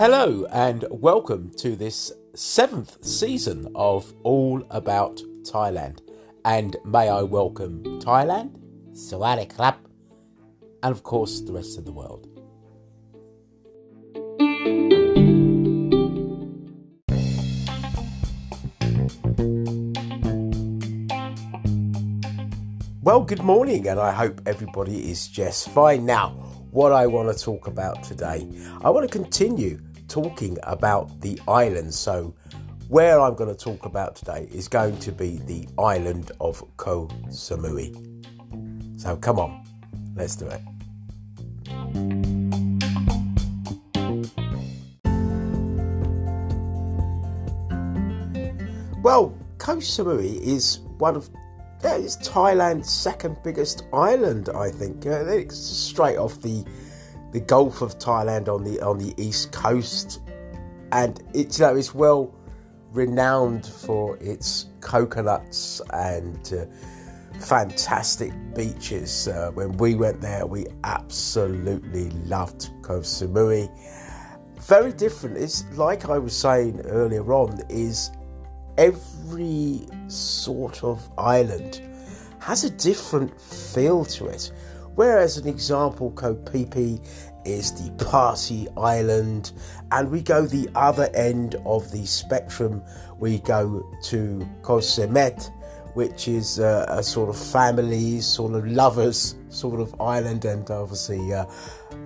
Hello, and welcome to this seventh season of All About Thailand. And may I welcome Thailand, Sawari Club, and of course the rest of the world. Well, good morning, and I hope everybody is just fine. Now, what I want to talk about today, I want to continue talking about the island. So, where I'm going to talk about today is going to be the island of Koh Samui. So, come on, let's do it. Well, Koh Samui is one of yeah, it's Thailand's second biggest island, I think. It's straight off the the Gulf of Thailand on the on the east coast, and it's you know it's well renowned for its coconuts and uh, fantastic beaches. Uh, when we went there, we absolutely loved Koh Samui. Very different. It's like I was saying earlier on. Is every sort of island has a different feel to it. Whereas an example, Phi Phi is the party island, and we go the other end of the spectrum. We go to Koh Samet, which is a, a sort of family, sort of lovers sort of island, and obviously uh,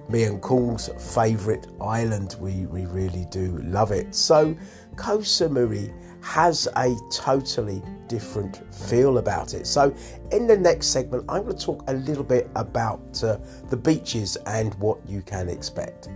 me and Kung's favourite island. We we really do love it. So Koh Samui has a totally different feel about it. So, in the next segment, I'm going to talk a little bit about uh, the beaches and what you can expect.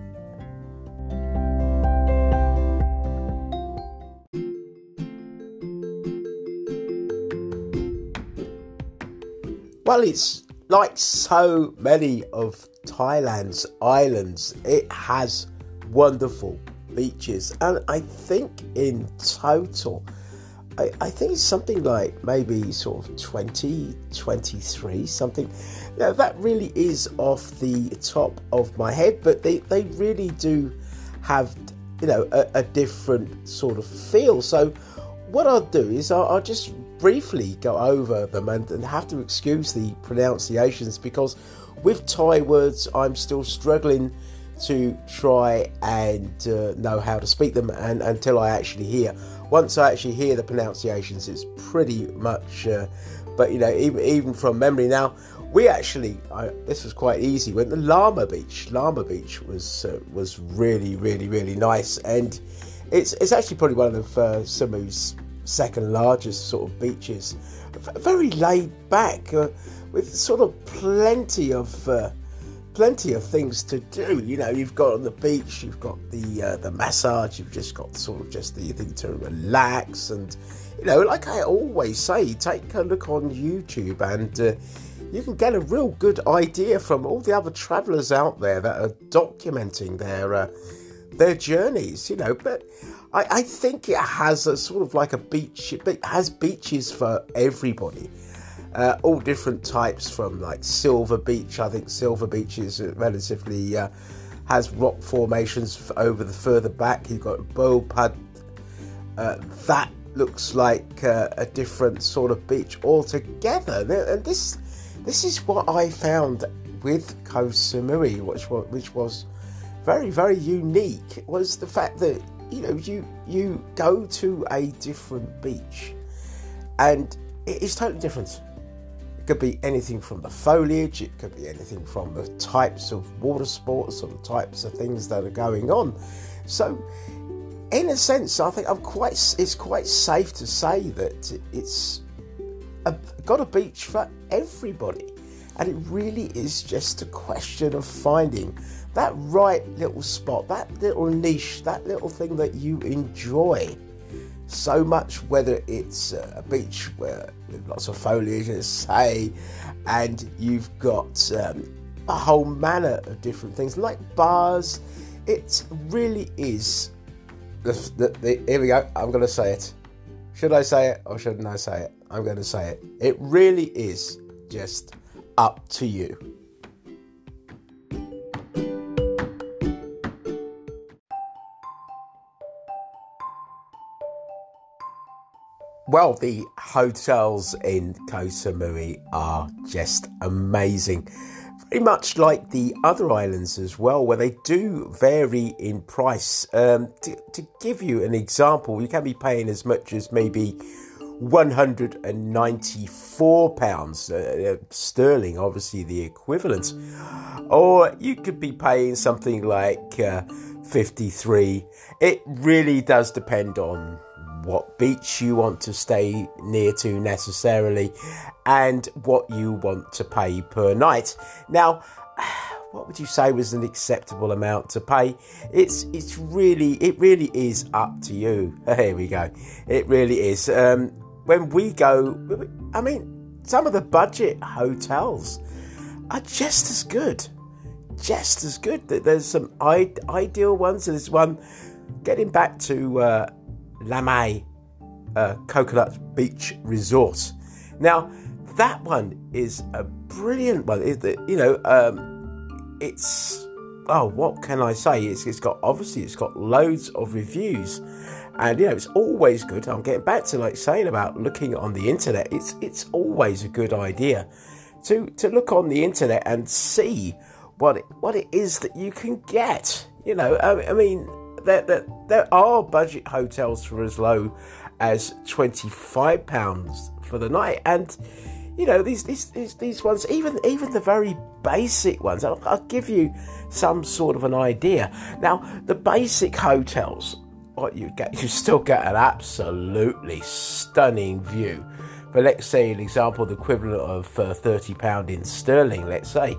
Well, it's like so many of Thailand's islands, it has wonderful beaches, and I think in total, I, I think it's something like maybe sort of 20, 23, something. Now, that really is off the top of my head, but they, they really do have, you know, a, a different sort of feel. So, what I'll do is I'll, I'll just briefly go over them and, and, have to excuse the pronunciations because with Thai words I'm still struggling to try and uh, know how to speak them and until I actually hear. Once I actually hear the pronunciations, it's pretty much. Uh, but you know, even even from memory now, we actually I, this was quite easy. Went to Lamai Beach. Lamai Beach was uh, was really really really nice, and it's it's actually probably one of uh, Samui's second largest sort of beaches. Very laid back, uh, with sort of plenty of uh, plenty of things to do. You know, you've got on the beach, you've got the uh, the massage, you've just got sort of just the thing to relax, and you know, like I always say, take a look on YouTube and. Uh, you can get a real good idea from all the other travellers out there that are documenting their uh, their journeys, you know. But I, I, think it has a sort of like a beach. It has beaches for everybody uh, all different types from like Silver Beach. I think Silver Beach is relatively uh, has rock formations over the further back. You've got Bo Pad. Uh, that looks like uh, a different sort of beach altogether. And this this is what I found with Koh Samui, which was, which was very very unique. Was the fact that you know you you go to a different beach and it is totally different could be anything from the foliage, it could be anything from the types of water sports or the types of things that are going on. So, in a sense, I think I'm quite. It's quite safe to say that it's a, got a beach for everybody, and it really is just a question of finding that right little spot, that little niche, that little thing that you enjoy so much, whether it's a beach where with lots of foliage, let's say, and you've got um, a whole manner of different things like bars. It really is. The, the, the, here we go. I'm going to say it. Should I say it or shouldn't I say it? I'm going to say it. It really is just up to you. Well, the hotels in Koh Samui are just amazing. Very much like the other islands as well, where they do vary in price. Um, to, to give you an example, you can be paying as much as maybe 194 pounds uh, uh, sterling, obviously the equivalent, or you could be paying something like uh, 53. It really does depend on what beach you want to stay near to necessarily and what you want to pay per night. Now, what would you say was an acceptable amount to pay? It's it's really it really is up to you. Here we go. It really is. Um, when we go, I mean, some of the budget hotels are just as good. Just as good. There's some ideal ones. There's one getting back to uh, Lamai uh, Coconut Beach Resort. Now, that one is a brilliant one. It, you know, um, it's oh, what can I say? It's, it's got obviously it's got loads of reviews and you know, it's always good. I'm getting back to like saying about looking on the internet. It's it's always a good idea to to look on the internet and see what it, what it is that you can get. You know, I, I mean, there, there there are budget hotels for as low as twenty five pounds for the night, and you know these, these these these ones, even even the very basic ones. I'll, I'll give you some sort of an idea. Now, the basic hotels what you get, you still get an absolutely stunning view. But let's say, an example, the equivalent of uh, thirty pound in sterling, let's say,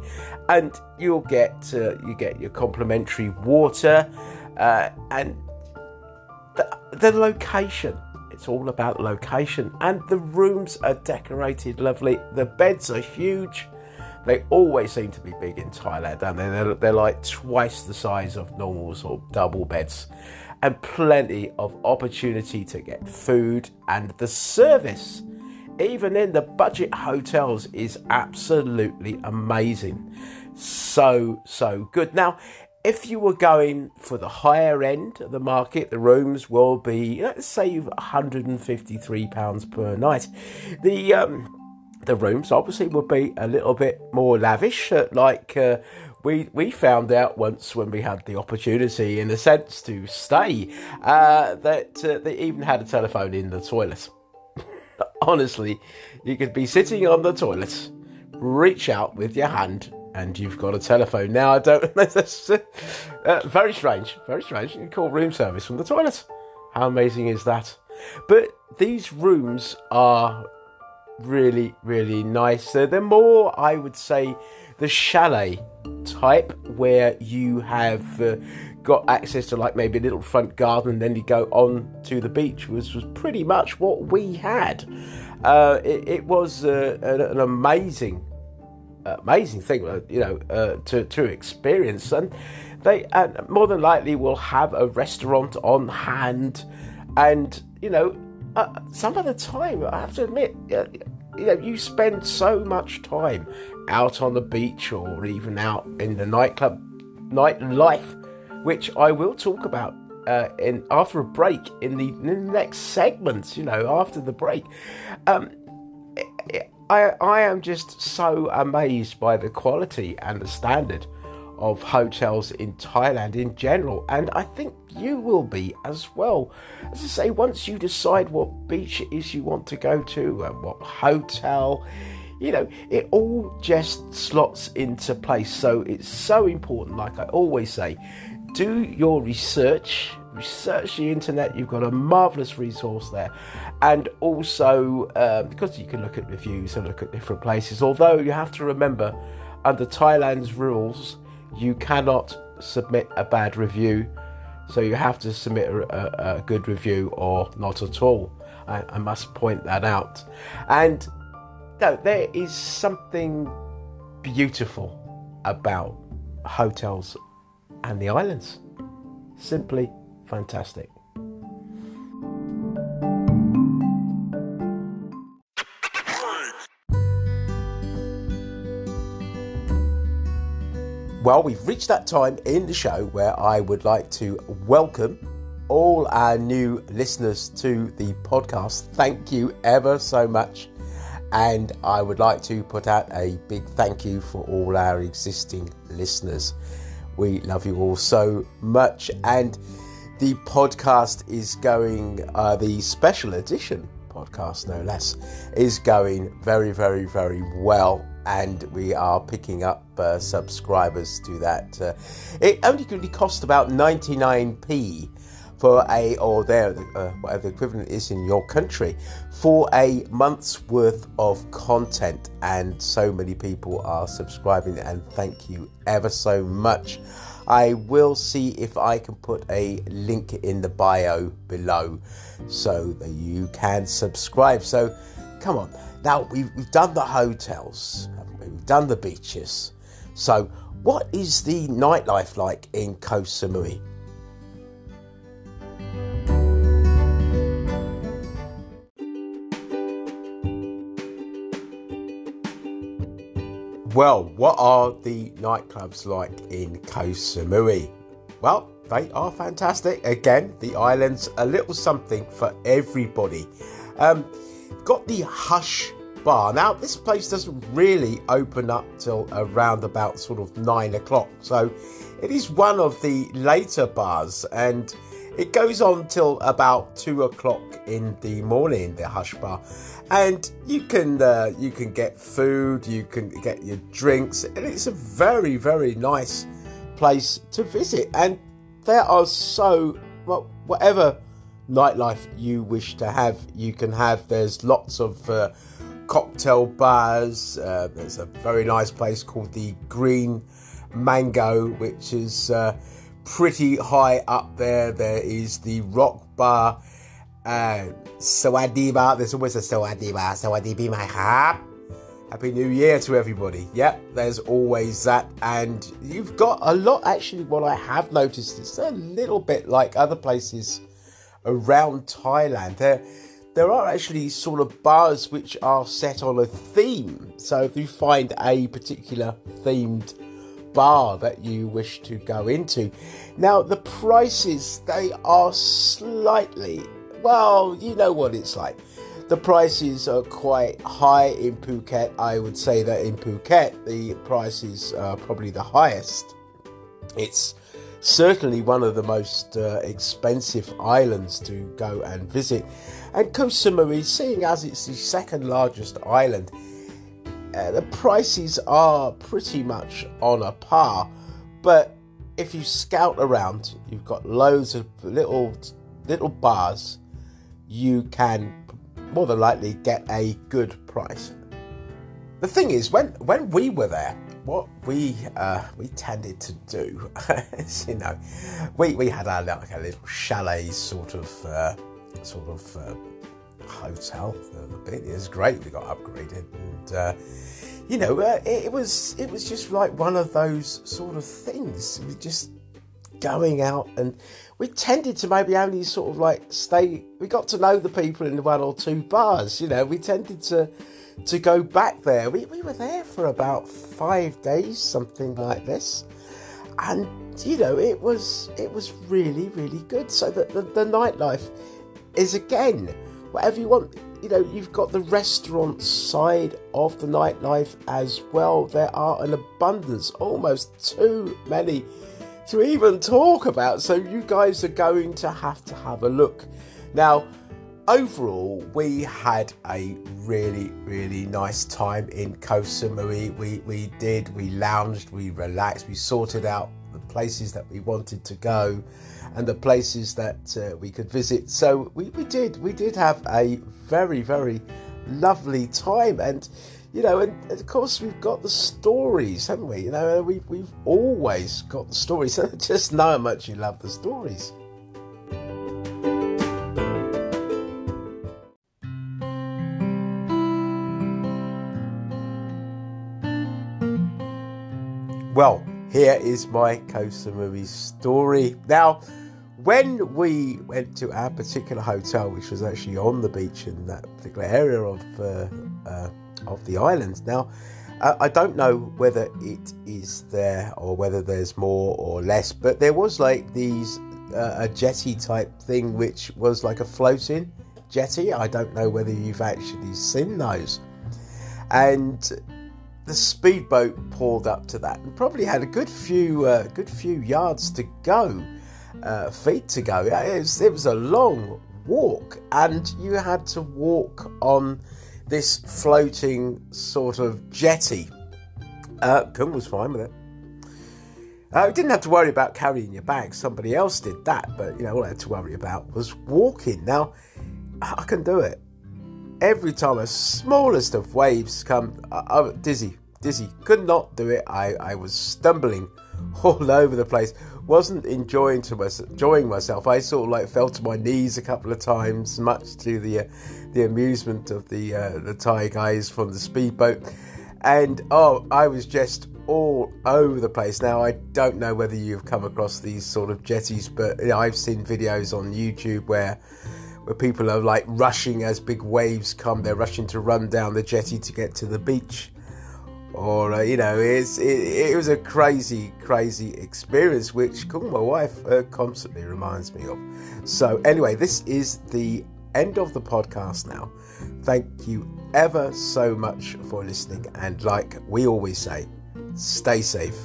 and you'll get uh, you get your complimentary water uh, and the, the location. It's all about location, and the rooms are decorated lovely. The beds are huge. They always seem to be big in Thailand, and they're, they're like twice the size of normal sort of double beds and plenty of opportunity to get food and the service even in the budget hotels is absolutely amazing so so good now if you were going for the higher end of the market the rooms will be let's say 153 pounds per night the um the rooms obviously would be a little bit more lavish like uh, we we found out once when we had the opportunity, in a sense, to stay, uh, that uh, they even had a telephone in the toilet. Honestly, you could be sitting on the toilet, reach out with your hand, and you've got a telephone. Now, I don't. That's uh, very strange. Very strange. You can call room service from the toilet. How amazing is that? But these rooms are really, really nice. they're more, I would say, the chalet type where you have uh, got access to like maybe a little front garden and then you go on to the beach was, was pretty much what we had. Uh, it, it, was uh, an, an, amazing, amazing thing, uh, you know, uh, to, to experience. And they and more than likely will have a restaurant on hand. And, you know, uh, some of the time, I have to admit, you know, you spend so much time out on the beach or even out in the nightclub nightlife, which I will talk about uh, in after a break in the, in the, next segment. You know, after the break, um, I I am just so amazed by the quality and the standard of hotels in Thailand in general, and I think you will be as well. As I say, once you decide what beach it is you want to go to and what hotel, you know, it all just slots into place. So it's so important, like I always say, do your research. Research the internet, you've got a marvelous resource there, and also um, because you can look at reviews and look at different places. Although you have to remember, under Thailand's rules, you cannot submit a bad review. So you have to submit a, a good review or not at all. I, I must point that out. And no, there is something beautiful about hotels and the islands. Simply fantastic. Well, we've reached that time in the show where I would like to welcome all our new listeners to the podcast. Thank you ever so much. And I would like to put out a big thank you for all our existing listeners. We love you all so much. And the podcast is going, uh, the special edition podcast, no less, is going very, very, very well. And we are picking up uh, subscribers to that. Uh, it only really cost about 99p for a or there uh, whatever the equivalent is in your country for a month's worth of content and so many people are subscribing and thank you ever so much i will see if i can put a link in the bio below so that you can subscribe. So come on. Now we've, we've done the hotels we've done the beaches. So what is the nightlife like in Koh Samui? Well, what are the nightclubs like in Koh Samui? Well, they are fantastic. Again, the island's a little something for everybody. Um, got the Hush Bar. Now, this place doesn't really open up till around about sort of nine o'clock, so it is one of the later bars and it goes on till about two o'clock in the morning. The Hush Bar, and you can uh, you can get food, you can get your drinks, and it's a very very nice place to visit. And there are so well, whatever nightlife you wish to have, you can have. There's lots of uh, cocktail bars. Uh, there's a very nice place called the Green Mango, which is uh, pretty high up there. There is the Rock Bar, uh, Sawadi Bar. There's always a Sawadi Bar. Sawadi be my heart. Happy New Year to everybody. Yep, there's always that. And you've got a lot, actually, what I have noticed is a little bit like other places around Thailand. There, there are actually sort of bars which are set on a theme. So if you find a particular themed bar that you wish to go into. Now, the prices, they are slightly, well, you know what it's like. The prices are quite high in Phuket. I would say that in Phuket, the prices are probably the highest. It's certainly one of the most uh, expensive islands to go and visit. And Koh Samui, seeing as it's the second largest island, uh, the prices are pretty much on a par. But if you scout around, you've got loads of little little bars. You can more than likely get a good price. The thing is, when when we were there, what we uh, we tended to do is, you know, we, we had our like a little chalet sort of uh, sort of uh, hotel. It was great. We got upgraded, and uh, you know, uh, it, it, was it was just like one of those sort of things. We just going out, and we tended to maybe only sort of like stay. We got to know the people in the one or two bars. You know, we tended to to go back there. We we were there for about five days, something like this, and you know, it was it was really really good. So that the, the nightlife is again whatever you want. You know, you've got the restaurant side of the nightlife as well. There are an abundance, almost too many to even talk about. So you guys are going to have to have a look. Now, overall, we had a really, really nice time in Koh. We, we did, we lounged, we relaxed, we sorted out the places that we wanted to go and the places that uh, we could visit. So we, we did we did have a very very lovely time, and you know, and, of course we've got the stories, haven't we? You know, we've we've always got the stories. Just know how much you love the stories. Well, here is my Koh Samui story. Now, when we went to our particular hotel, which was actually on the beach in that particular area of uh, uh, of the islands. now I don't know whether it is there or whether there's more or less, but there was like these uh, a jetty type thing, which was like a floating jetty. I don't know whether you've actually seen those. And the speedboat pulled up to that and probably had a good few uh, good few yards to go, uh, feet to go. It was, it was a long walk, and you had to walk on this floating sort of jetty. Uh, was fine with it. Uh, you didn't have to worry about carrying your bag. Somebody else did that, but you know all I had to worry about was walking. Now, I can do it. Every time a smallest of waves come, I, I, dizzy, dizzy. Could not do it. I, I was stumbling all over the place. Wasn't enjoying to myself, enjoying myself. I sort of like fell to my knees a couple of times, much to the uh, the amusement of the uh, the Thai guys from the speedboat. And oh, I was just all over the place. Now I don't know whether you've come across these sort of jetties, but you know, I've seen videos on YouTube where where people are like rushing as big waves come. They're rushing to run down the jetty to get to the beach or uh, you know, it's it, it, was a crazy, crazy experience, which my wife uh, constantly reminds me of. So anyway, this is the end of the podcast now. Thank you ever so much for listening, and like we always say, stay safe.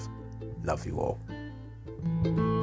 Love you all.